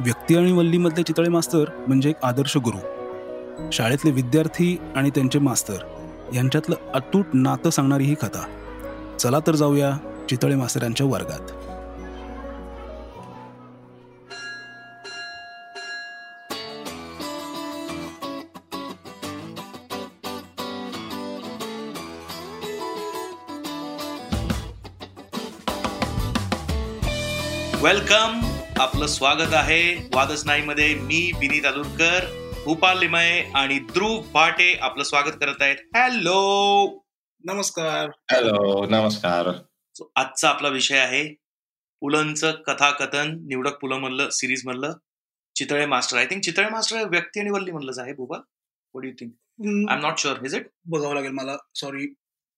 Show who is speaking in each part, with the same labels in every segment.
Speaker 1: व्यक्ती आणि वल्लीमधले चितळे मास्तर म्हणजे एक आदर्श गुरु. शाळेतले विद्यार्थी आणि त्यांचे मास्तर यांच्यातलं अतूट नातं सांगणारी ही कथा. चला तर जाऊया चितळे मास्तरांच्या वर्गात.
Speaker 2: वेलकम आपलं स्वागत आहे वादच नाही मध्ये मी विनीत अलुरकर भूपाल लिमये आणि ध्रुव भाटे आपलं स्वागत करत आहेत. हॅलो
Speaker 1: नमस्कार.
Speaker 3: हॅलो नमस्कार.
Speaker 2: So, आजचा आपला विषय आहे पुलंचं कथाकथन निवडक पुलं मधलं सिरीज मधलं Chitale master. I think Chitale master Vyakti ani Valli मधलंच आहे Bhupal. What you think I am not sure is it
Speaker 1: बघावं लागेल मला. सॉरी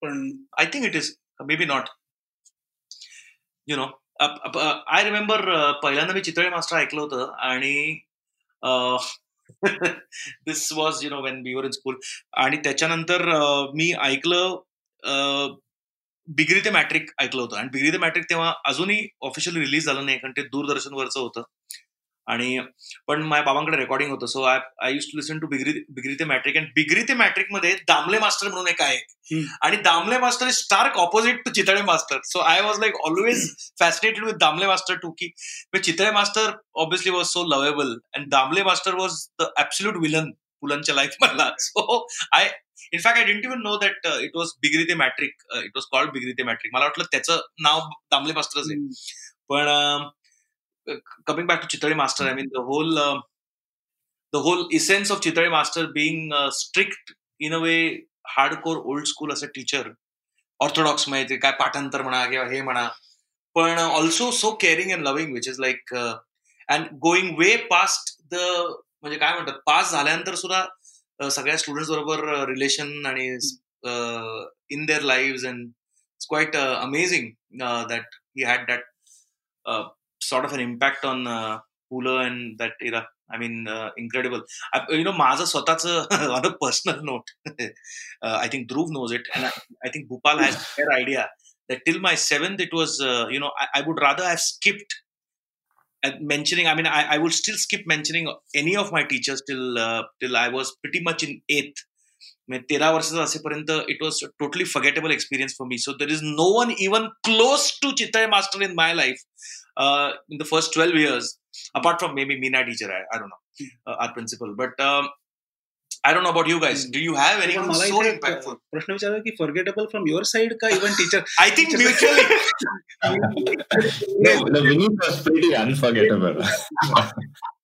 Speaker 1: पण
Speaker 2: I think it is maybe not you know I remember पहिल्यांदा मी Chitale master ऐकलं होतं आणि this was you know when we were in school आणि त्याच्यानंतर मी ऐकलं बिग्री ते मॅट्रिक ऐकलं होतं. आणि बिग्री ते मॅट्रिक तेव्हा अजूनही ऑफिशियली रिलीज झालं नाही कारण ते दूरदर्शनवरचं होतं. आणि पण माझ्या बाबांकडे रेकॉर्डिंग होतं. So I I used to listen to Bigri Bigri ते मॅट्रिक आणि बिग्री ते मॅट्रिकमध्ये दामले मास्टर म्हणून एक आहे. आणि Damle master is stark opposite to Chitale master. So I was like always fascinated with Damle master too की Chitale master obviously was so lovable and Damle master was the absolute villain पुलनच्या life मधला. So I in fact I didn't even know that it was Bigri ते matric it was called Bigri ते matric मला वाटलं त्याचं नाव दामले मास्टरच आहे. पण coming back to Chitale Master, I hmm. mean the whole uh, the whole essence of Chitale Master being uh, strict in a way, hardcore old school as a teacher, orthodox माहिती काय पाठांतर म्हणा किंवा हे म्हणा पण also so caring and loving which is like and going way past the म्हणजे काय म्हणतात पास झाल्यानंतर सुद्धा uh, सगळ्या स्टुडंट बरोबर uh, रिलेशन आणि in their life and it's quite amazing that he had that sort of an impact on uh, Pula and that era. I mean, uh, incredible. I, you know, माझं स्वतःचं on a personal note, uh, I think Dhruv knows it, and I, I think Bhupal has a fair idea that till my seventh, it was, uh, you know, I, I would rather have skipped at mentioning. I mean, I, I would still skip mentioning any of my teachers till uh, till I was pretty much in eighth. म्हणजे तेरा वर्षाचं असेपर्यंत it was totally फॉर्गेटेबल experience for me so there is no one even close to Chitale master in my life uh, in the first 12 years, apart from maybe Meena teacher, I, I don't know, uh, our principal. But um, I don't know about you guys. Do you have anyone
Speaker 1: मला
Speaker 2: so
Speaker 1: इथे
Speaker 2: impactful?
Speaker 1: प्रश्न विचारला की फॉर्गेटेबल from your side का even teacher
Speaker 2: I think mutually.
Speaker 3: No, the Vinny was pretty unforgettable.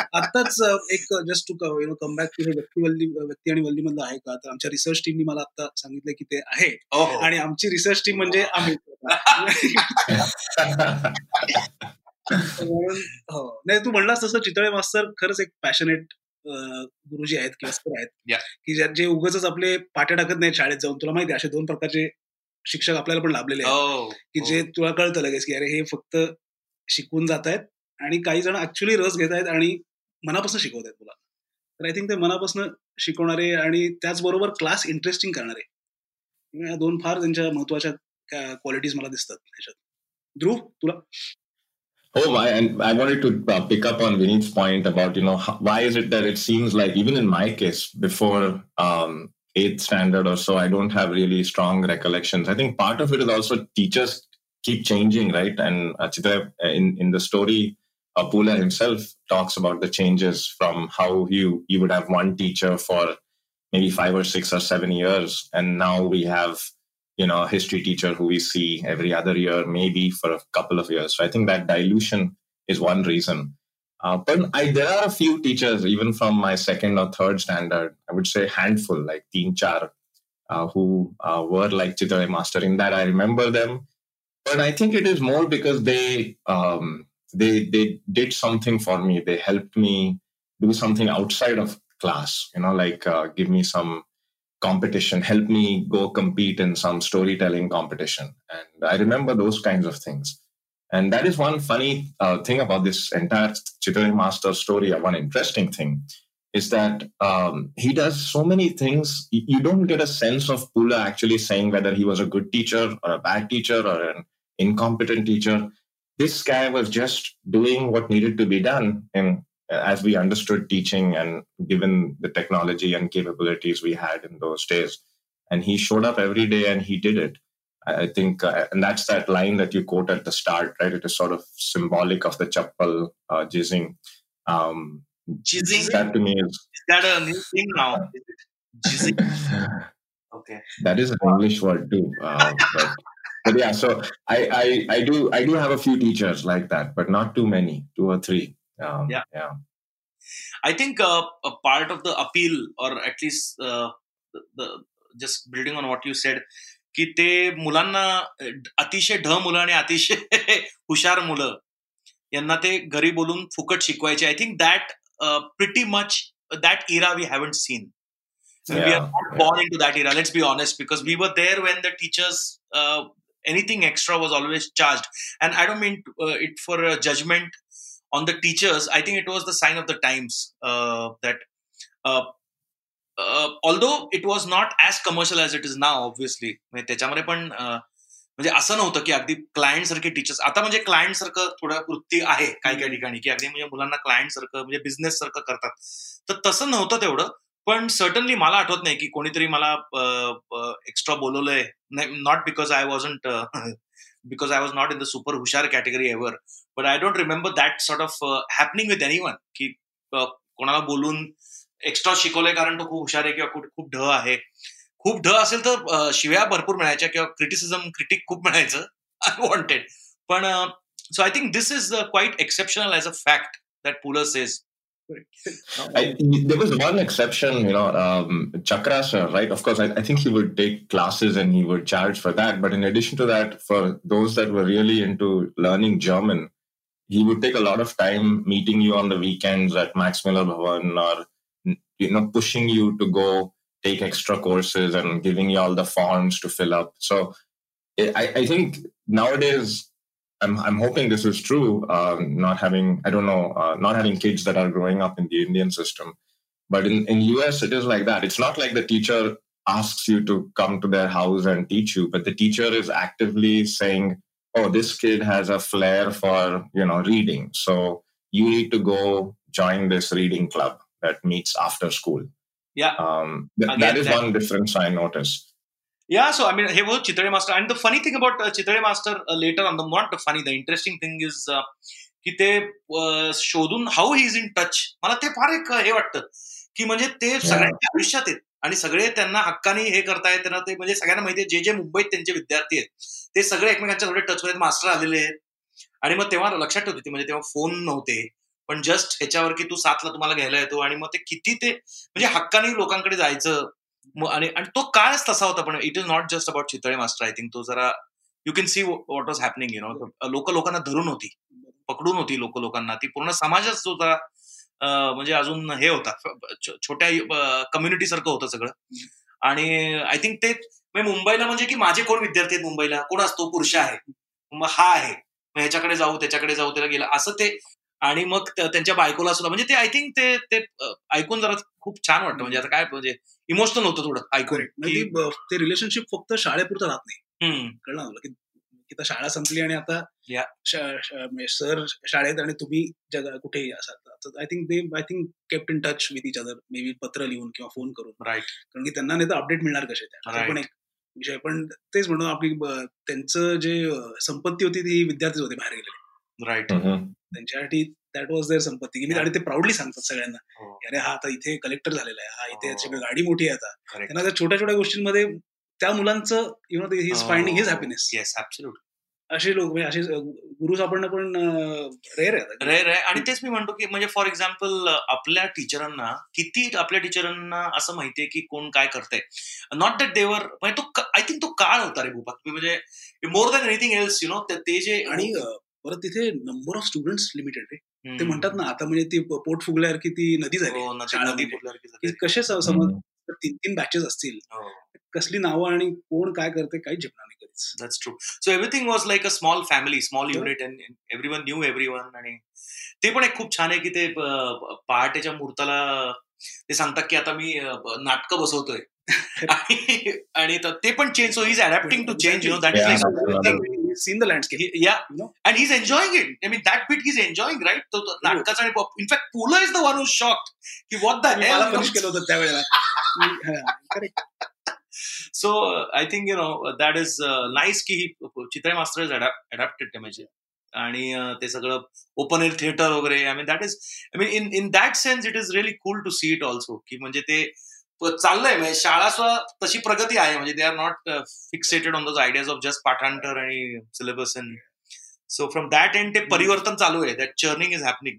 Speaker 1: आताच एक just to you know come back to हे व्यक्ती वल्ली व्यक्ती आणि वल्ली मधलं आहे का? तर आमच्या रिसर्च टीमनी मला आता सांगितलं की ते आहे.
Speaker 2: Oh,
Speaker 1: आणि आमची रिसर्च टीम म्हणजे आम्ही. हो. नाही तू म्हणलास तसं चितळे मास्तर खरंच एक पॅशनेट गुरुजी आहेत किंवा सर आहेत. की जे उगाच आपले पाट्या टाकत नाहीत शाळेत जाऊन. तुला माहिती असे दोन प्रकारचे शिक्षक आपल्याला पण लाभलेले आहेत. की. जे तुला कळतं लगेच की अरे हे फक्त शिकवून जात आहेत आणि काही जण ऍक्च्युली रस घेत आहेत आणि मनापासून शिकवत आहेत तुला तर आय थिंक ते मनापासून शिकवणारे आणि त्याचबरोबर क्लास इंटरेस्टिंग करणारे या दोन फार त्यांच्या महत्वाच्या क्वालिटीज मला दिसतात ह्याच्यात ध्रुव तुला
Speaker 3: Oh, I, and I wanted to uh, pick up on Vinny's point about, you know, how, why is it that it seems like, even in my case, before um, eighth standard or so, I don't have really strong recollections. I think part of it is also teachers keep changing, right? And uh, Chitra, in, in the story, uh, Pula himself talks about the changes from how you, you would have one teacher for maybe five or six or seven years. And now we have you know, a history teacher who we see every other year, maybe for a couple of years. So I think that dilution is one reason. Uh, but I, there are a few teachers, even from my second or third standard, I would say handful, like Teen Char, uh, who uh, were like Chitale Master. In that, I remember them. But I think it is more because they um, they they did something for me. They helped me do something outside of class. You know, like uh, give me some competition, help me go compete in some storytelling competition. And I remember those kinds of things. And that is one funny uh, thing about this entire Chitale Master story. uh, One interesting thing is that um, he does so many things. You you don't get a sense of Pula actually saying whether he was a good teacher or a bad teacher or an incompetent teacher. This guy was just doing what needed to be done in as we understood teaching and given the technology and capabilities we had in those days and he showed up every day and he did it i think uh, and that's that line that you quote at the start right it is sort of symbolic of the chappal uh, jizzing um
Speaker 2: Jizzing?
Speaker 3: that to me is
Speaker 2: Is that a new thing now? Jizzing? Okay.
Speaker 3: that is an english word too uh, but but yeah so I, I i do i do have a few teachers like that but not too many two or three um,
Speaker 2: Yeah.
Speaker 3: yeah
Speaker 2: I think uh, a part of the appeal, or at least uh, the, the just building on what you said, की ते मुलांना अ, अतिशय ढ मुलं आणि अतिशय हुशार मुलं यांना ते घरी बोलून फुकट शिकवायचे I think that pretty much that era we haven't scene we are
Speaker 3: Yeah,
Speaker 2: not
Speaker 3: yeah.
Speaker 2: born into that era let's be honest because we were there when the teachers uh, anything extra was always charged and i don't mean uh, it for a judgment on the teachers i think it was the sign of the times uh, that uh, uh, although it was not as commercial as it is now obviously म्हणजे त्याच्यामध्ये पण uh, म्हणजे असं नव्हतं की अगदी client सारखे teachers आता म्हणजे क्लायंट सारखं थोडं वृत्ती आहे काही काही ठिकाणी की अगदी म्हणजे मुलांना क्लायंट सारखं म्हणजे बिझनेस सारखं करतात तर तसं नव्हतं तेवढं पण सर्टनली मला आठवत नाही की कोणीतरी मला extra बोलवलंय. Not because I wasn't because I was not in the super हुशार category ever but I don't remember that sort of happening with any one की कोणाला बोलून एक्स्ट्रा शिकवलंय कारण तो खूप हुशार आहे किंवा खूप खूप ढ आहे. खूप ढ असेल तर शिव्या भरपूर मिळायच्या किंवा क्रिटिसिझम क्रिटिक खूप मिळायचं. आय वॉन्टेड पण so I think this is quite exceptional as a fact that Pula's is
Speaker 3: I, there was one exception, you know, um, Chakra right? Of course, I, I think he would take classes and he would charge for that. But in addition to that, for those that were really into learning German, he would take a lot of time meeting you on the weekends at Max Mueller Bhavan or, you know, pushing you to go take extra courses and giving you all the forms to fill up. So I, I think nowadays I'm I'm hoping this is true. Um, not having I don't know, uh, not having kids that are growing up in the Indian system, but in in US it is like that. It's not like the teacher asks you to come to their house and teach you, but the teacher is actively saying, "Oh, this kid has a flair for you know reading, so you need to go join this reading club that meets after school."
Speaker 2: Yeah.
Speaker 3: um, th-
Speaker 2: Again,
Speaker 3: that is
Speaker 2: that-
Speaker 3: one difference I noticed.
Speaker 2: Yeah, so I mean, he was Chitale master and the funny thing about uh, Chitale master uh, later on the not the funny the interesting thing is uh, की ते uh, शोधून how he is in touch मला ते फार एक हे वाटतं की म्हणजे ते सगळ्यांच्या आयुष्यात आहेत आणि सगळे त्यांना हक्काने हे करतायत त्यांना ते म्हणजे सगळ्यांना माहिती आहे जे जे मुंबईत त्यांचे विद्यार्थी आहेत ते सगळे एकमेकांच्या थोडे टच मध्ये मास्टर आलेले आहेत. आणि मग तेव्हा लक्षात ठेवते म्हणजे तेव्हा फोन नव्हते पण जस्ट ह्याच्यावर की तू सातला तुम्हाला घ्यायला येतो आणि मग ते किती ते म्हणजे हक्काने लोकांकडे जायचं आणि आणि तो काळच तसा होता पण it is not just about Chitale master. I think तो जरा you can see what was happening you know लोक लोकांना धरून होती. पकडून होती लोक लोकांना. ती पूर्ण समाजच जो जरा म्हणजे अजून हे होता. छोट्या कम्युनिटी सारखं होतं सगळं. आणि आय थिंक ते म्हणजे मुंबईला म्हणजे की माझे कोण विद्यार्थी आहेत मुंबईला? कोण असतो? पुरुष आहे. मग हा आहे. मग ह्याच्याकडे जाऊ त्याच्याकडे जाऊ त्याला गेला. असं ते. आणि मग त्या- त्यांच्या बायकोला सुद्धा म्हणजे ते आय थिंक ते ऐकून जरा खूप छान वाटतं. म्हणजे आता काय म्हणजे इमोशनल होतं थोडं ऐकून.
Speaker 1: म्हणजे ती, रिलेशनशिप फक्त शाळेपुरतं राहत नाही.
Speaker 2: हम्म,
Speaker 1: कळलं की आता शाळा संपली आणि आता
Speaker 2: Yeah.
Speaker 1: सर शाळेत आणि तुम्ही जगा कुठेही असाल I think they I think kept in touch with each other maybe पत्र लिहून किंवा फोन करून.
Speaker 2: राईट
Speaker 1: कारण की त्यांना नाही तर अपडेट मिळणार कसे त्या. पण एक विषय. पण तेच म्हणून आपली त्यांचं जे संपत्ती होती ती विद्यार्थीच होते बाहेर गेलेले.
Speaker 2: राईट.
Speaker 1: त्यांच्यासाठी दॅट वॉज देअर संपत्ती की मी. आणि ते प्राऊडली सांगतात सगळ्यांना
Speaker 2: हो,
Speaker 1: अरे हा आता इथे कलेक्टर झालेला आहे हा इथे
Speaker 2: हो.
Speaker 1: याच्याकडे गाडी मोठी आहे आता. त्यांना त्या छोट्या छोट्या गोष्टींमध्ये त्या मुलांचं you
Speaker 2: know.
Speaker 1: His finding his happiness
Speaker 2: yes absolute
Speaker 1: असे लोक म्हणजे असे गुरु सापडणं पण रेअर आहे.
Speaker 2: रेअर आहे आणि तेच मी म्हणतो की म्हणजे फॉर एक्झाम्पल आपल्या टीचरांना किती आपल्या टीचरांना असं माहितीये की कोण काय करतंय नॉट दॅट देवर म्हणजे तो आय थिंक तो काळ होता रे की म्हणजे more than anything else you know ते जे
Speaker 1: आणि परत तिथे नंबर ऑफ स्टुडंट्स लिमिटेड रे
Speaker 2: हम्म.
Speaker 1: ते म्हणतात ना आता म्हणजे ती पोट फुगल्यावर की ती नदी झाली
Speaker 2: हो.
Speaker 1: कसे समज तीन तीन बॅचेस असतील.
Speaker 2: हो.
Speaker 1: कसली नावं आणि कोण काय करते काही झेपणार नाही कधीच.
Speaker 2: That's true so everything was like a small family
Speaker 1: small.
Speaker 2: Unit and every one new every one आणि ते पण एक खूप छान आहे की ते पहाटेच्या मुहूर्ताला ते सांगतात की आता मी नाटकं बसवतोय. आणि आणि त- ते पण change so is adapting to change you
Speaker 3: know
Speaker 2: that
Speaker 3: is another-
Speaker 1: he's seen the landscape.
Speaker 2: He- yeah,
Speaker 1: You know?
Speaker 2: and he's enjoying it. I mean, that bit he's enjoying, right? तो नाटकाचा आणि in fact, Pula is the one who's shocked. He what the hell?
Speaker 1: मला? Punish केलं होतं त्यावेळेला correct
Speaker 2: So uh, I think you know uh, that is uh, nice की ही चित्र master is adapted म्हणजे आणि uh, ते सगळं ओपन एअर थिएटर वगैरे I mean that is I mean in in that sense it is really cool to see it also की म्हणजे ते चाललंय म्हणजे शाळा सुद्धा तशी प्रगती आहे. म्हणजे they are not fixated on those ideas of just पाठांतर आणि syllabus and so from that end ते परिवर्तन चालू आहे. That churning is happening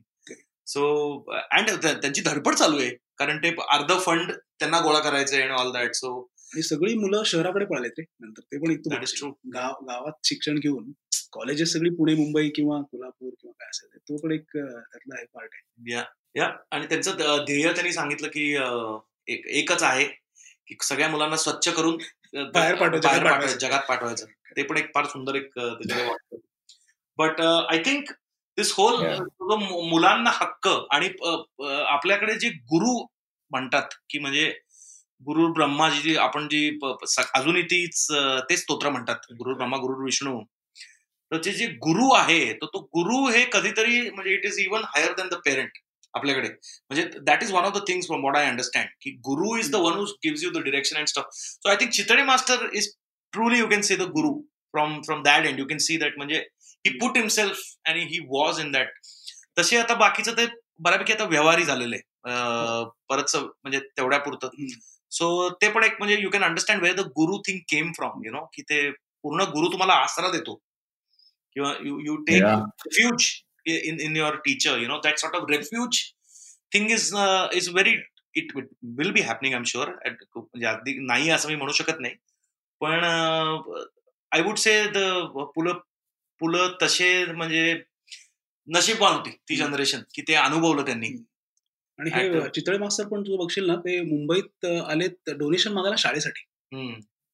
Speaker 2: so and त्यांची धडपड चालू आहे. कारण ते अर्ध फंड त्यांना गोळा करायचं आहे ऑल दॅट सो
Speaker 1: आणि सगळी मुलं शहराकडे पळालेत रे. नंतर ते पण इथून गाव गावात शिक्षण घेऊन कॉलेजेस सगळी पुणे मुंबई किंवा कोल्हापूर किंवा काय असेल ते. तो पण एक त्यातला एक पार्ट आहे.
Speaker 2: या या आणि त्यांचं ध्येय त्यांनी सांगितलं की एकच आहे की सगळ्या मुलांना स्वच्छ करून
Speaker 1: बाहेर पाठवायचं, जगात
Speaker 2: पाठवायचं ते पण एक फार सुंदर एक वाटतं. But I think this
Speaker 3: whole.
Speaker 2: मुलांना हक्क आणि आपल्याकडे जे गुरु म्हणतात की म्हणजे गुरु ब्रह्मा जी जी आपण जी अजूनही तीच तेच स्तोत्र म्हणतात. गुरु ब्रह्मा गुरु विष्णू. तर ते जे गुरु आहे तर तो गुरु हे कधीतरी म्हणजे it is even higher than the parent आपल्याकडे. म्हणजे that is one of the things from what I understand की guru is the one who gives you the direction and stuff so I think Chitale master is truly you can see the guru from from that end you can see that म्हणजे he put himself आणि ही was in that तसे आता बाकीचं ते बऱ्यापैकी आता व्यवहारी झालेलं परत म्हणजे तेवढ्या पुरतं. सो ते पण एक म्हणजे you can understand where the guru thing came from you know की ते पूर्ण गुरु तुम्हाला आसरा देतो. किंवा you you take
Speaker 3: Yeah.
Speaker 2: In in your teacher you know that sort of refuge thing is uh, is very it will- will be happening i'm sure म्हणजे नाही असं मी म्हणू शकत नाही पण I would say the Pu La Pu La तसे म्हणजे नशीबवान होती ती. जनरेशन की ते अनुभवलं त्यांनी
Speaker 1: आणि हे
Speaker 2: Actor.
Speaker 1: चितळे मास्तर पण तू बघशील ना ते मुंबईत आलेत डोनेशन मागायला शाळेसाठी.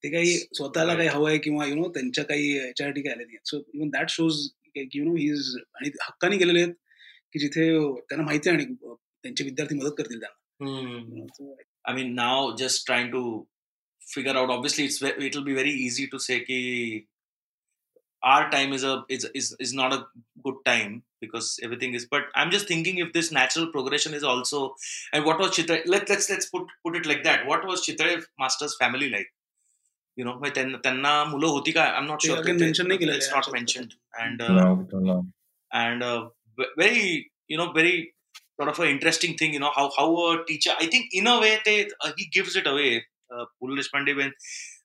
Speaker 1: ते काही स्वतःला. काही हवंय किंवा यु नो त्यांच्या काही याच्यासाठी काही आले नाही so even that shows you know he is आणि हक्काने गेलेले आहेत की जिथे त्यांना माहिती आहे आणि अं, त्यांचे विद्यार्थी मदत करतील त्यांना
Speaker 2: हम्म.
Speaker 1: You know, so,
Speaker 2: I mean, now just trying to figure out. Obviously, it's ve- it'll be very easy to say कि our time is a is is is not a good time because everything is. But I'm just thinking if this natural progression is also and what was Chitra? Let let's let's put put it like that. What was Chitra Master's family like? You know, म्हणजे त्यांना मुलं होती का? I'm not
Speaker 1: ते
Speaker 2: sure.
Speaker 1: again mention नाही
Speaker 2: uh,
Speaker 3: we don't know.
Speaker 2: and uh, ve- very you know very sort of an interesting thing you know how how a teacher i think in a way they uh, he gives it away uh, Pul Deshpande when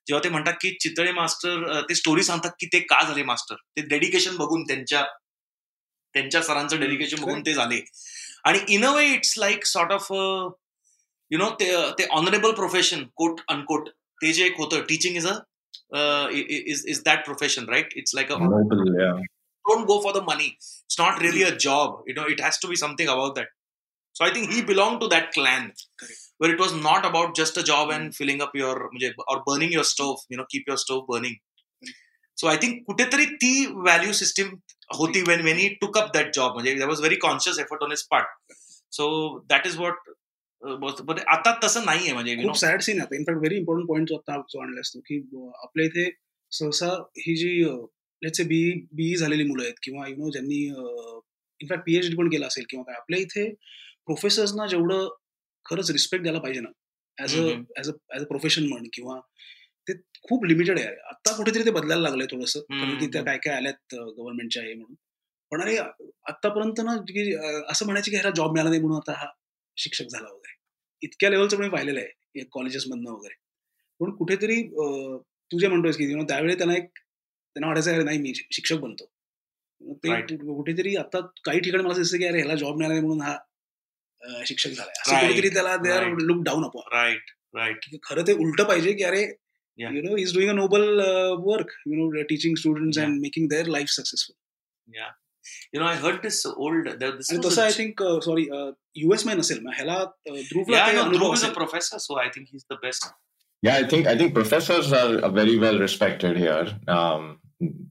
Speaker 2: जेव्हा ते म्हणतात की Chitale master ते story सांगतात की ते का झाले मास्टर ते डेडिकेशन बघून त्यांच्या त्यांच्या सरांचं डेडिकेशन बघून ते झाले आणि in a way it's like sort of you know ते honourable profession quote unquote ते जे एक होतं teaching is a is is that profession right it's like a
Speaker 3: Noble, yeah.
Speaker 2: don't go for the money. It's not really a job. You know, it has to be something about that. So I think he belonged to that clan
Speaker 1: Correct.
Speaker 2: where it was not about just a job and filling up your म्हणजे, or burning your stove. You know, keep your stove burning. So I think कुठेतरी ती value system होती when when he took up that job. म्हणजे there was very conscious effort on his part. So that is what. आता तसं नाहीये म्हणजे
Speaker 1: खूप sad scene आहे in fact very important point जो आता जो आणलास तू की आपल्या इथे सहसा ही जी लेट्स बी बी झालेली मुलं आहेत किंवा यु नो ज्यांनी इनफॅक्ट पीएचडी पण केलं असेल किंवा काय आपल्या इथे प्रोफेसर्सना जेवढं खरंच रिस्पेक्ट द्यायला पाहिजे ना as
Speaker 2: a.
Speaker 1: As a as a profession म्हण किंवा ते खूप लिमिटेड आहे. आता कुठेतरी ते बदलायला लागलंय थोडंसं कारण की त्या काय काय आल्यात गव्हर्नमेंटच्या हे म्हणून. पण अरे आतापर्यंत ना असं म्हणायचं की ह्याला जॉब मिळाला नाही म्हणून आता हा शिक्षक झाला वगैरे. इतक्या लेवलचं मी पाहिलेलं आहे कॉलेजेसमधनं वगैरे पण कुठेतरी तू जे म्हणतोयस की त्यावेळी त्यांना एक त्यांना वाटायचं अरे नाही मी शिक्षक बनतो ते. कुठेतरी आता काही ठिकाणी मला दिसतं की अरे ह्याला जॉब मिळाला म्हणून हा शिक्षक
Speaker 2: Right.
Speaker 1: कुठेतरी त्याला they
Speaker 2: are.
Speaker 1: Look down upon
Speaker 2: right, right.
Speaker 1: खरं ते उलट पाहिजे की अरे. You know is doing a noble work you know teaching
Speaker 2: Yeah.
Speaker 1: And making their life
Speaker 2: successful. you know, I heard this old. This and
Speaker 1: Tosa,
Speaker 2: a,
Speaker 1: I think, uh, sorry, uh, US mein asil mein. Hela,
Speaker 2: uh,
Speaker 1: Dhruv
Speaker 2: yeah,
Speaker 1: no,
Speaker 2: Dhruv is a professor, so I think he's the best.
Speaker 3: Yeah, I think I think professors are very well respected here. Um,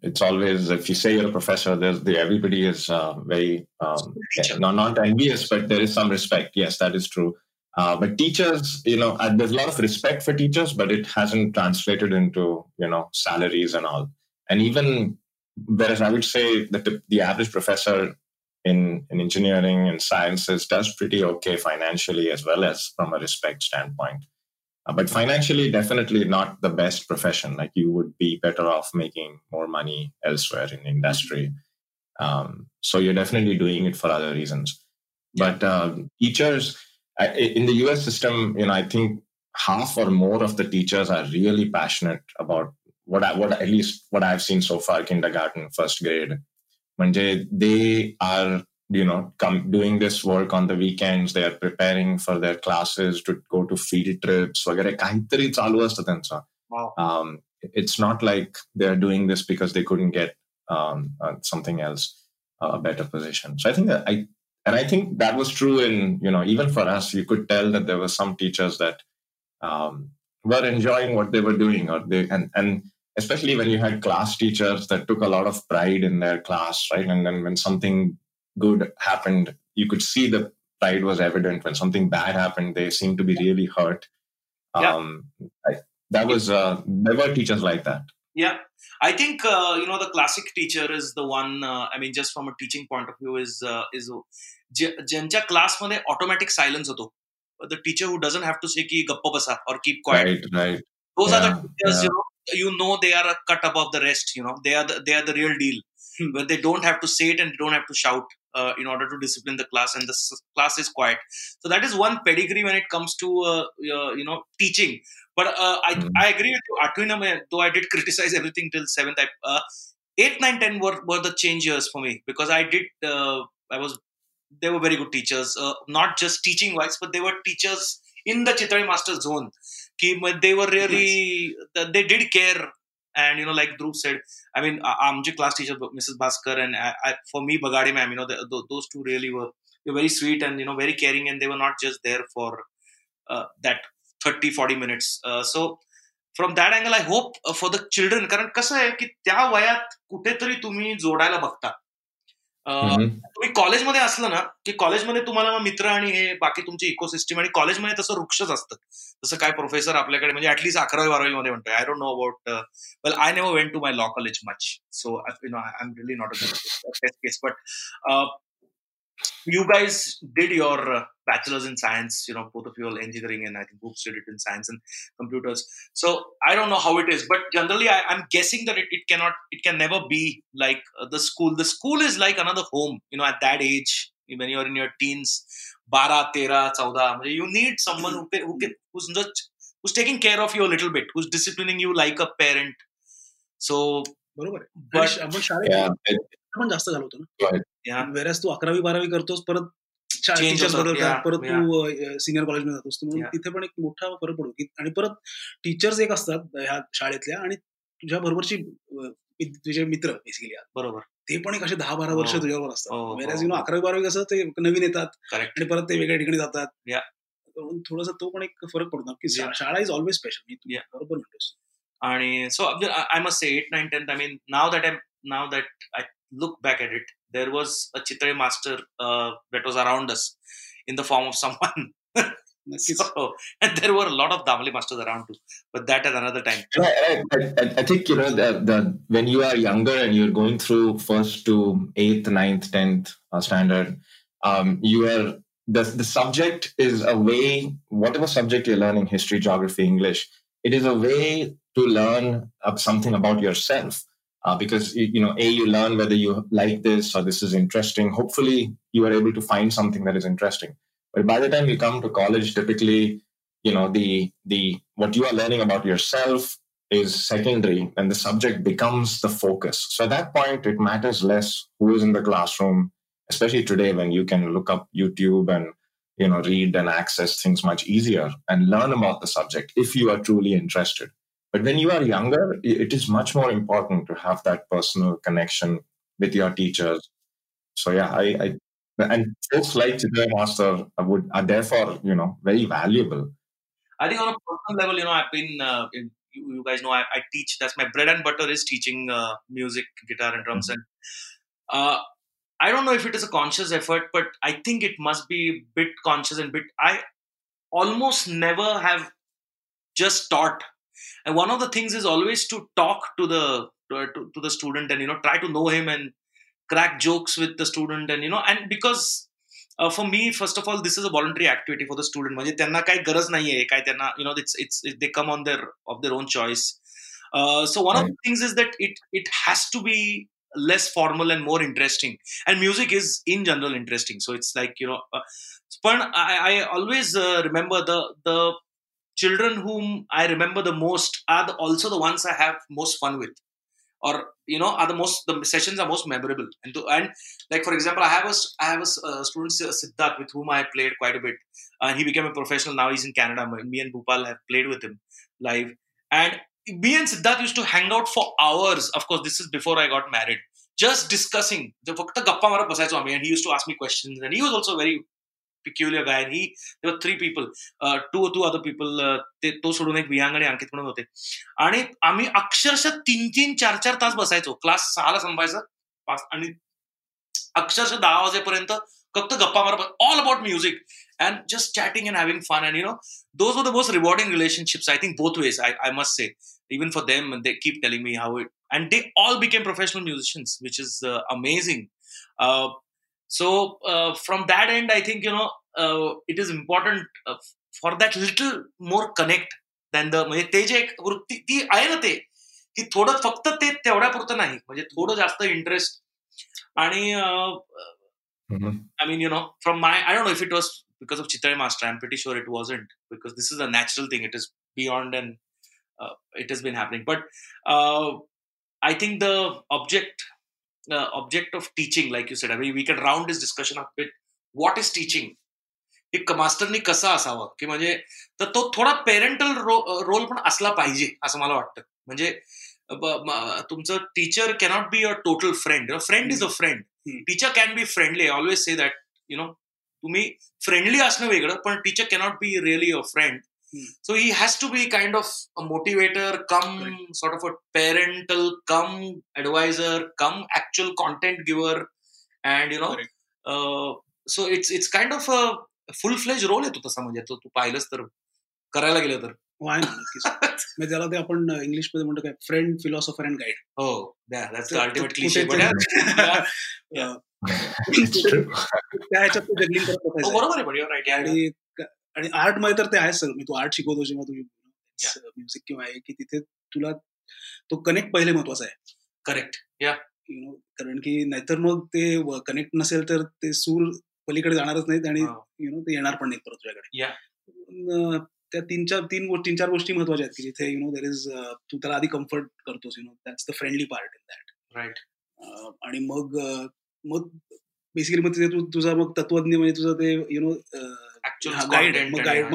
Speaker 3: it's always if you say you're a professor, there's the, everybody is uh, very um, not not envious, but there is some respect. Yes, that is true. Uh, but teachers, you know, there's a lot of respect for teachers, but it hasn't translated into you know salaries and all. And even whereas I would say that the, the average professor in, in engineering and sciences does pretty okay financially as well as from a respect standpoint. Uh, but financially, definitely not the best profession. Like you would be better off making more money elsewhere in industry. Um, so you're definitely doing it for other reasons. But uh, teachers in the US system, you know, I think half or more of the teachers are really passionate about what I, what at least what I've seen so far, kindergarten, first grade. Manje, they are you know come doing this work on the weekends they are preparing for their classes to go to field trips वगैरे काहीतरी चालू असतं त्यांचं um, it's not like they're doing this because they couldn't get um, uh, something else uh, a better position so i think that i and i think that was true in you know even for us you could tell that there were some teachers that um, were enjoying what they were doing or they and and especially when you had class teachers that took a lot of pride in their class right and then when something good happened you could see the pride was evident when something bad happened they seemed to be really hurt yeah. um I, that was uh there were teachers like that
Speaker 2: yeah i think uh, you know the classic teacher is the one uh, i mean just from a teaching point of view is uh, is ज्यांच्या क्लासमध्ये automatic silence होतो the teacher who doesn't have to say ki gappa basa or keep quiet.
Speaker 3: Right, right.
Speaker 2: Those yeah, are the teachers, yeah. you know, they are a cut above the rest. You know, they are the, they are the real deal. Hmm. Where they don't have to say it and they don't have to shout uh, in order to discipline the class, and the class is quiet. So that is one pedigree when it comes to uh, uh, you know teaching. But uh, I mm. I agree with you. Atwina, though I did criticize everything till seventh. I, uh, eight, nine, ten were, were the change years for me because I did uh, I was they were very good teachers, uh, not just teaching wise, but they were teachers in the Chitale Master zone They were really, yes. they did care. And, you know, like Dhruv said, I mean, I'm just class teacher, Mrs. Bhaskar, and I, I, for me, Bagadi ma'am, you know, the, the, those two really were, were very sweet and, you know, very caring, and they were not just there for uh, that 30, 40 minutes. Uh, so, from that angle I hope for the children कारण कसं आहे की त्या वयात कुठेतरी तुम्ही जोडायला बघता तुम्ही कॉलेजमध्ये असलं ना की कॉलेजमध्ये तुम्हाला मित्र आणि हे बाकी तुमची इकोसिस्टम आणि कॉलेजमध्ये तसं वृक्षच असतं. जसं काय प्रोफेसर आपल्याकडे म्हणजे ऍटलीस्ट अकरावी बारावी मध्ये म्हणतोय I don't know about well I never went to my law college much so you know I am really not a case but you guys did your uh, bachelor's in science you know both of you all engineering and i think Boops did it in science and computers so i don't know how it is but generally I, am guessing that it, it cannot it can never be like uh, the school the school is like another home you know at that age when you're in your teens 12 13 14 you need someone who, who can who's just who's taking care of you a little bit who's disciplining you like a parent so
Speaker 1: बरोबर आहे पण जास्त घालवतो ना वेळेस तू अकरावी बारावी करतोस परत टीचर्स बदलतात परत तू सिनियर कॉलेजमध्ये जातोस. म्हणून तिथे पण एक मोठा फरक पडतो की आणि परत टीचर्स एक असतात ह्या शाळेतल्या आणि तुझ्या बरोबरची तुझे मित्र बेसिकली
Speaker 2: बरोबर.
Speaker 1: ते पण एक असे दहा बारा वर्ष हो. तुझ्यावर असतात. यु नो अकरावी बारावी कसं ते नवीन येतात आणि परत ते वेगळ्या ठिकाणी जातात. थोडासा तो पण एक फरक पडतो की शाळा इज ऑलवेज स्पेशल बरोबर म्हणतोस.
Speaker 2: आणि so I must say eight nine tenth I mean now that I now that I look back at it, there was a Chitale master uh, that was around us in the form of someone. so, and there were a lot of Damle masters around too, but that at another time.
Speaker 3: I, I, I think you know the, the when you are younger and you're going through first to eighth, ninth, tenth uh, standard, um, you are the the subject is a way whatever subject you're learning history, geography, English. It is a way to learn something about yourself uh, because you know a you learn whether you like this or this is interesting. Hopefully you are able to find something that is interesting. But by the time you come to college typically you know the the what you are learning about yourself is secondary and the subject becomes the focus. So at that point it matters less who is in the classroom especially today when you can look up youtube and you know read and access things much easier and learn about the subject if you are truly interested but when you are younger, it is much more important to have that personal connection with your teachers. So yeah, I, I and folks like Chitra Master would are therefore you know very valuable.
Speaker 2: I think on a personal level, you know, I've been in, you, you, guys know I, I, teach. That's my bread and butter is teaching uh, music, guitar, and drums. Mm-hmm. And uh, I don't know if it is a conscious effort, but I think it must be bit conscious and bit. I almost never have just taught and one of the things is always to talk to the to, to, to the student and you know try to know him and crack jokes with the student and you know and because uh, for me first of all this is a voluntary activity for the student म्हणजे त्यांना काही गरज नाहीये काय त्यांना you know it's it's they come on their of their own choice uh, so one of the things is that it it has to be less formal and more interesting and music is in general interesting so it's like you know uh, but I, I always uh, remember the the children whom I remember the most are the, also the ones I have most fun with. Or you know are the most the sessions are most memorable. And to, and like for example i have a i have a uh, student siddharth with whom i played quite a bit. And he became a professional. Now he's in canada. Me and bhupal have played with him live. And me and siddharth used to hang out for hours. Of course this is before i got married. Just discussing. And he used to ask me questions. And he was also very peculiar guy he तेव्हा three people two two other people ते तो सोडून एक विहांग आणि अंकित म्हणून होते. आणि आम्ही अक्षरशः तीन तीन चार चार तास बसायचो. क्लास सहाला संपायचं. पाच आणि अक्षरशः दहा वाजेपर्यंत फक्त गप्पा मारत all about music and just chatting and having fun and you know those were the most rewarding relationships I think both ways I I must say even for them they keep telling me how it and they all became professional musicians which is amazing so uh, from that end, I think you know uh, it is important uh, for that little more connect than the म्हणजे ते जे एक वृत्ती ती आहे ना ते ती थोडं फक्त ते तेवढ्यापुरतं नाही म्हणजे थोडं जास्त इंटरेस्ट आणि I mean you know from my I don't know if it was because of Chitale master I am pretty sure it wasn't because this is a natural thing it is beyond and it has been happening but uh, i think the object uh, object of teaching, like you said. I mean, we can round this discussion up with what is teaching. एक मास्टरनी कसा असावा की म्हणजे तर तो थोडा parental role पण असला पाहिजे असं मला वाटतं म्हणजे तुमचं teacher cannot be a total friend friend is a friend teacher can be friendly always say that you know तुम्ही फ्रेंडली असणं वेगळं पण teacher cannot be really a friend. So he has to be kind of a motivator, come right. sort of a parental, come advisor, come actual content giver, and you know, uh, so it's it's kind of a full fledge role येतो तसा म्हणजे तो तू पाहिलंस तर करायला गेलं तर
Speaker 1: आहे ना नक्कीच त्याला ते आपण इंग्लिश मध्ये म्हणतो काय फ्रेंड फिलॉसॉफर अँड गाईड
Speaker 2: हो दॅट्स अल्टिमेट क्लिशे
Speaker 1: बट त्या ह्याच्यात तो जगलिंग करत
Speaker 2: बरोबर आहे
Speaker 1: आणि आणि आर्टमध्ये तर ते आहे सर मी तू आर्ट शिकवतो जेव्हा तुम्ही म्युझिक किंवा आहे की तिथे तुला तो कनेक्ट पहिले महत्त्वाचा आहे.
Speaker 2: करेक्ट या
Speaker 1: यु नो कारण की नाहीतर मग ते कनेक्ट नसेल तर ते सूर पलीकडे जाणारच नाहीत आणि यु नो ते येणार पण नाहीत परत तुझ्याकडे. त्या तीन चार तीन गोष्टी तीन चार गोष्टी महत्त्वाच्या आहेत की जिथे यु नो देर इज तू त्याला आधी कम्फर्ट करतोस you know that's the friendly part in that
Speaker 2: right
Speaker 1: आणि मग मग बेसिकली मग तिथे तू तुझा मग तत्वज्ञ म्हणजे तुझं ते यु नो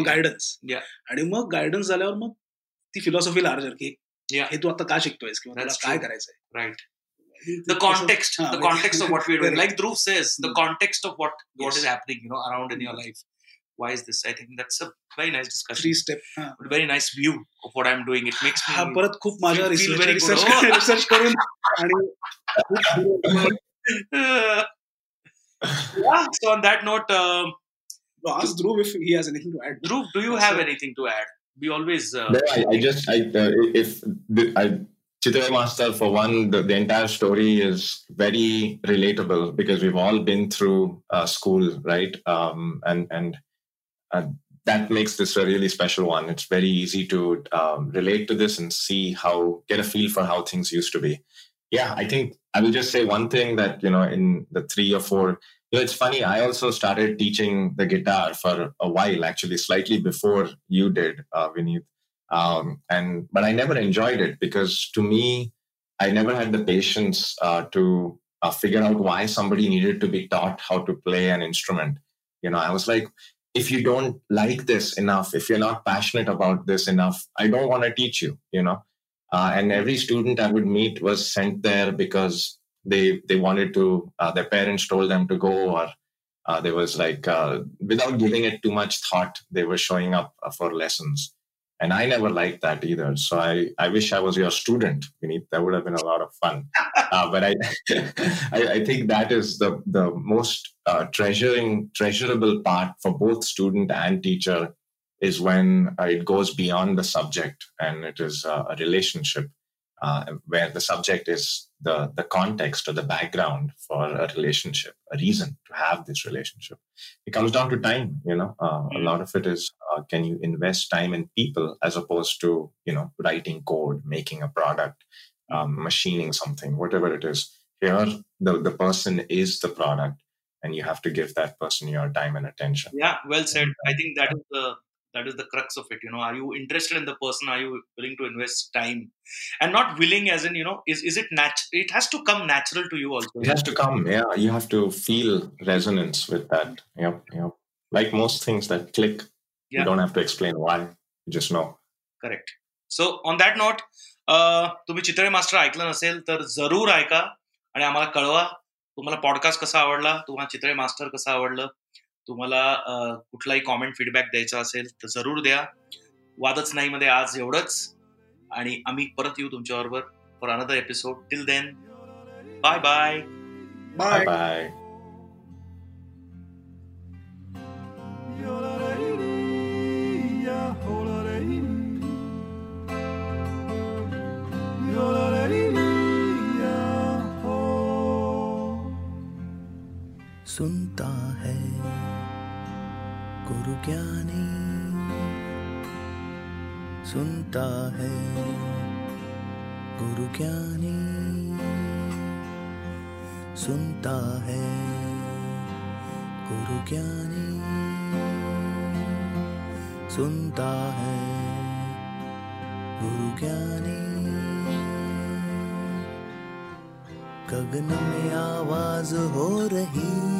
Speaker 1: गायडन्स आणि मग गायडन्स झाल्यावर मग ती फिलॉसॉफी लार्जर की हे तू आता का शिकतोयस किंवा तुला काय करायचंय
Speaker 2: right the context the context of what we're doing like dhruv says the context of what what is happening you know around in your life why is this i think that's a very nice discussion
Speaker 1: three step
Speaker 2: but very nice view of what i'm doing it makes me
Speaker 1: परत खूप माझ्या research research करून आणि
Speaker 2: yeah so on that note um,
Speaker 1: no, ask Dhruv if he has anything to add.
Speaker 2: Dhruv, do you have anything to add? We always. Uh...
Speaker 3: No, I, I, just I uh, if the, I Chitra Master for one, the, the, entire story is very relatable because we've all been through uh, school, right? Um, and and uh, that makes this a really special one. It's very easy to um, relate to this and see how get a feel for how things used to be. Yeah, I think I will just say one thing that you know in the three or four you know, it's funny. I also started teaching the guitar for a while, actually, slightly before you did, uh, Vineet. Um, and but I never enjoyed it because to me, I never had the patience uh, to uh, figure out why somebody needed to be taught how to play an instrument. You know, I was like, if you don't like this enough, if you're not passionate about this enough, I don't want to teach you. You know, uh, and every student I would meet was sent there because they they wanted to uh, their parents told them to go or uh, there was like uh, without giving it too much thought they were showing up uh, for lessons. And i never liked that either. So i i wish i was your student Vineet. that would have been a lot of fun. Uh, but I, I, I think that is the the most uh, treasuring treasurable part for both student and teacher is when it goes beyond the subject and it is a relationship uh, where the subject is the the context or the background for a relationship, a reason to have this relationship. It comes down to time. You know, uh, a lot of it is uh, can you invest time in people as opposed to you know writing code, making a product, um, machining something, whatever it is. Here, the the person is the product, and you have to give that person your time and attention.
Speaker 2: Yeah, well said. I think that is the that is the crux of it you know are you interested in the person are you willing to invest time and not willing as in you know is, is it nat it has to come natural to you also
Speaker 3: it has to come yeah you have to feel resonance with that yep yep like most things that click yeah. you don't have to explain why you just know
Speaker 2: correct so on that note तुम्ही Chitale master ऐकलं नसेल तर जरूर ऐका आणि आम्हाला कळवा तुम्हाला पॉडकास्ट कसा आवडला तुम्हाला चितळे मास्टर कसं आवडलं तुम्हाला कुठलाही कॉमेंट फीडबॅक द्यायचा असेल तर जरूर द्या. वादच नाही मध्ये आज एवढंच. आणि आम्ही परत येऊ तुमच्याबरोबर for another episode till then bye bye
Speaker 3: bye bye
Speaker 4: सुनता है। गुरु ज्ञानी सुनता है। गुरु ज्ञानी सुनता है। गुरु ज्ञानी सुनता है। गुरु ज्ञानी गगन में आवाज़ हो रही